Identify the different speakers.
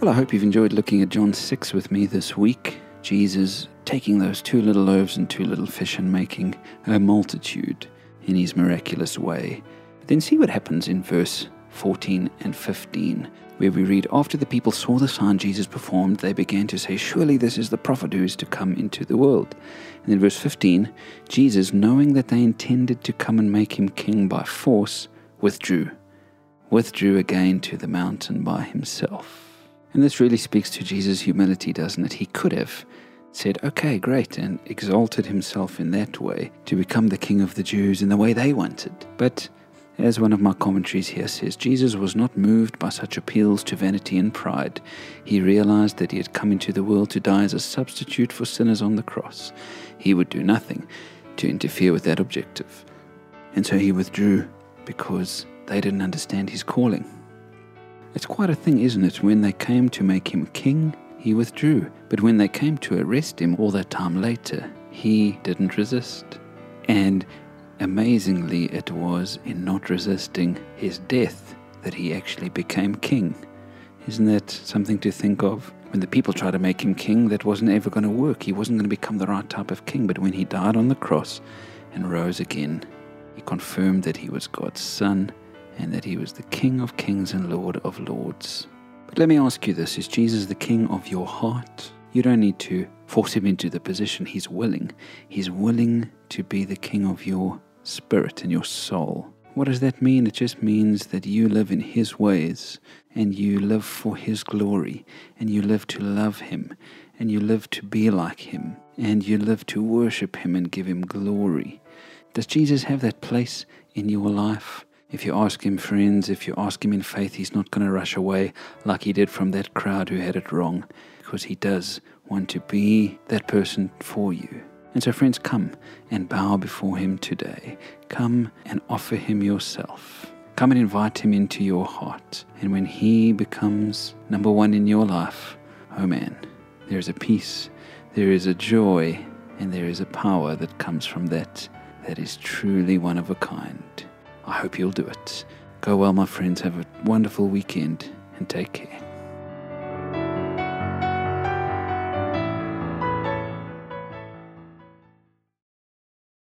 Speaker 1: Well, I hope you've enjoyed looking at John 6 with me this week. Jesus taking those two little loaves and two little fish and making a multitude in his miraculous way. But then see what happens in verse 14 and 15, where we read After the people saw the sign Jesus performed, they began to say, Surely this is the prophet who is to come into the world. And in verse 15, Jesus, knowing that they intended to come and make him king by force, withdrew. Withdrew again to the mountain by himself. And this really speaks to Jesus' humility, doesn't it? He could have said, okay, great, and exalted himself in that way to become the king of the Jews in the way they wanted. But as one of my commentaries here says, Jesus was not moved by such appeals to vanity and pride. He realized that he had come into the world to die as a substitute for sinners on the cross. He would do nothing to interfere with that objective. And so he withdrew because they didn't understand his calling. It's quite a thing, isn't it? When they came to make him king, he withdrew. But when they came to arrest him all that time later, he didn't resist. And amazingly, it was in not resisting his death that he actually became king. Isn't that something to think of? When the people tried to make him king, that wasn't ever going to work. He wasn't going to become the right type of king. But when he died on the cross and rose again, he confirmed that he was God's son and that he was the King of kings and Lord of lords. But let me ask you this is Jesus the King of your heart? You don't need to force him into the position. He's willing. He's willing to be the King of your spirit and your soul. What does that mean? It just means that you live in His ways and you live for His glory and you live to love Him and you live to be like Him and you live to worship Him and give Him glory. Does Jesus have that place in your life? If you ask him, friends, if you ask him in faith, he's not going to rush away like he did from that crowd who had it wrong, because he does want to be that person for you. And so, friends, come and bow before him today. Come and offer him yourself. Come and invite him into your heart. And when he becomes number one in your life, oh man, there is a peace, there is a joy, and there is a power that comes from that that is truly one of a kind. I hope you'll do it. Go well, my friends. Have a wonderful weekend and take care.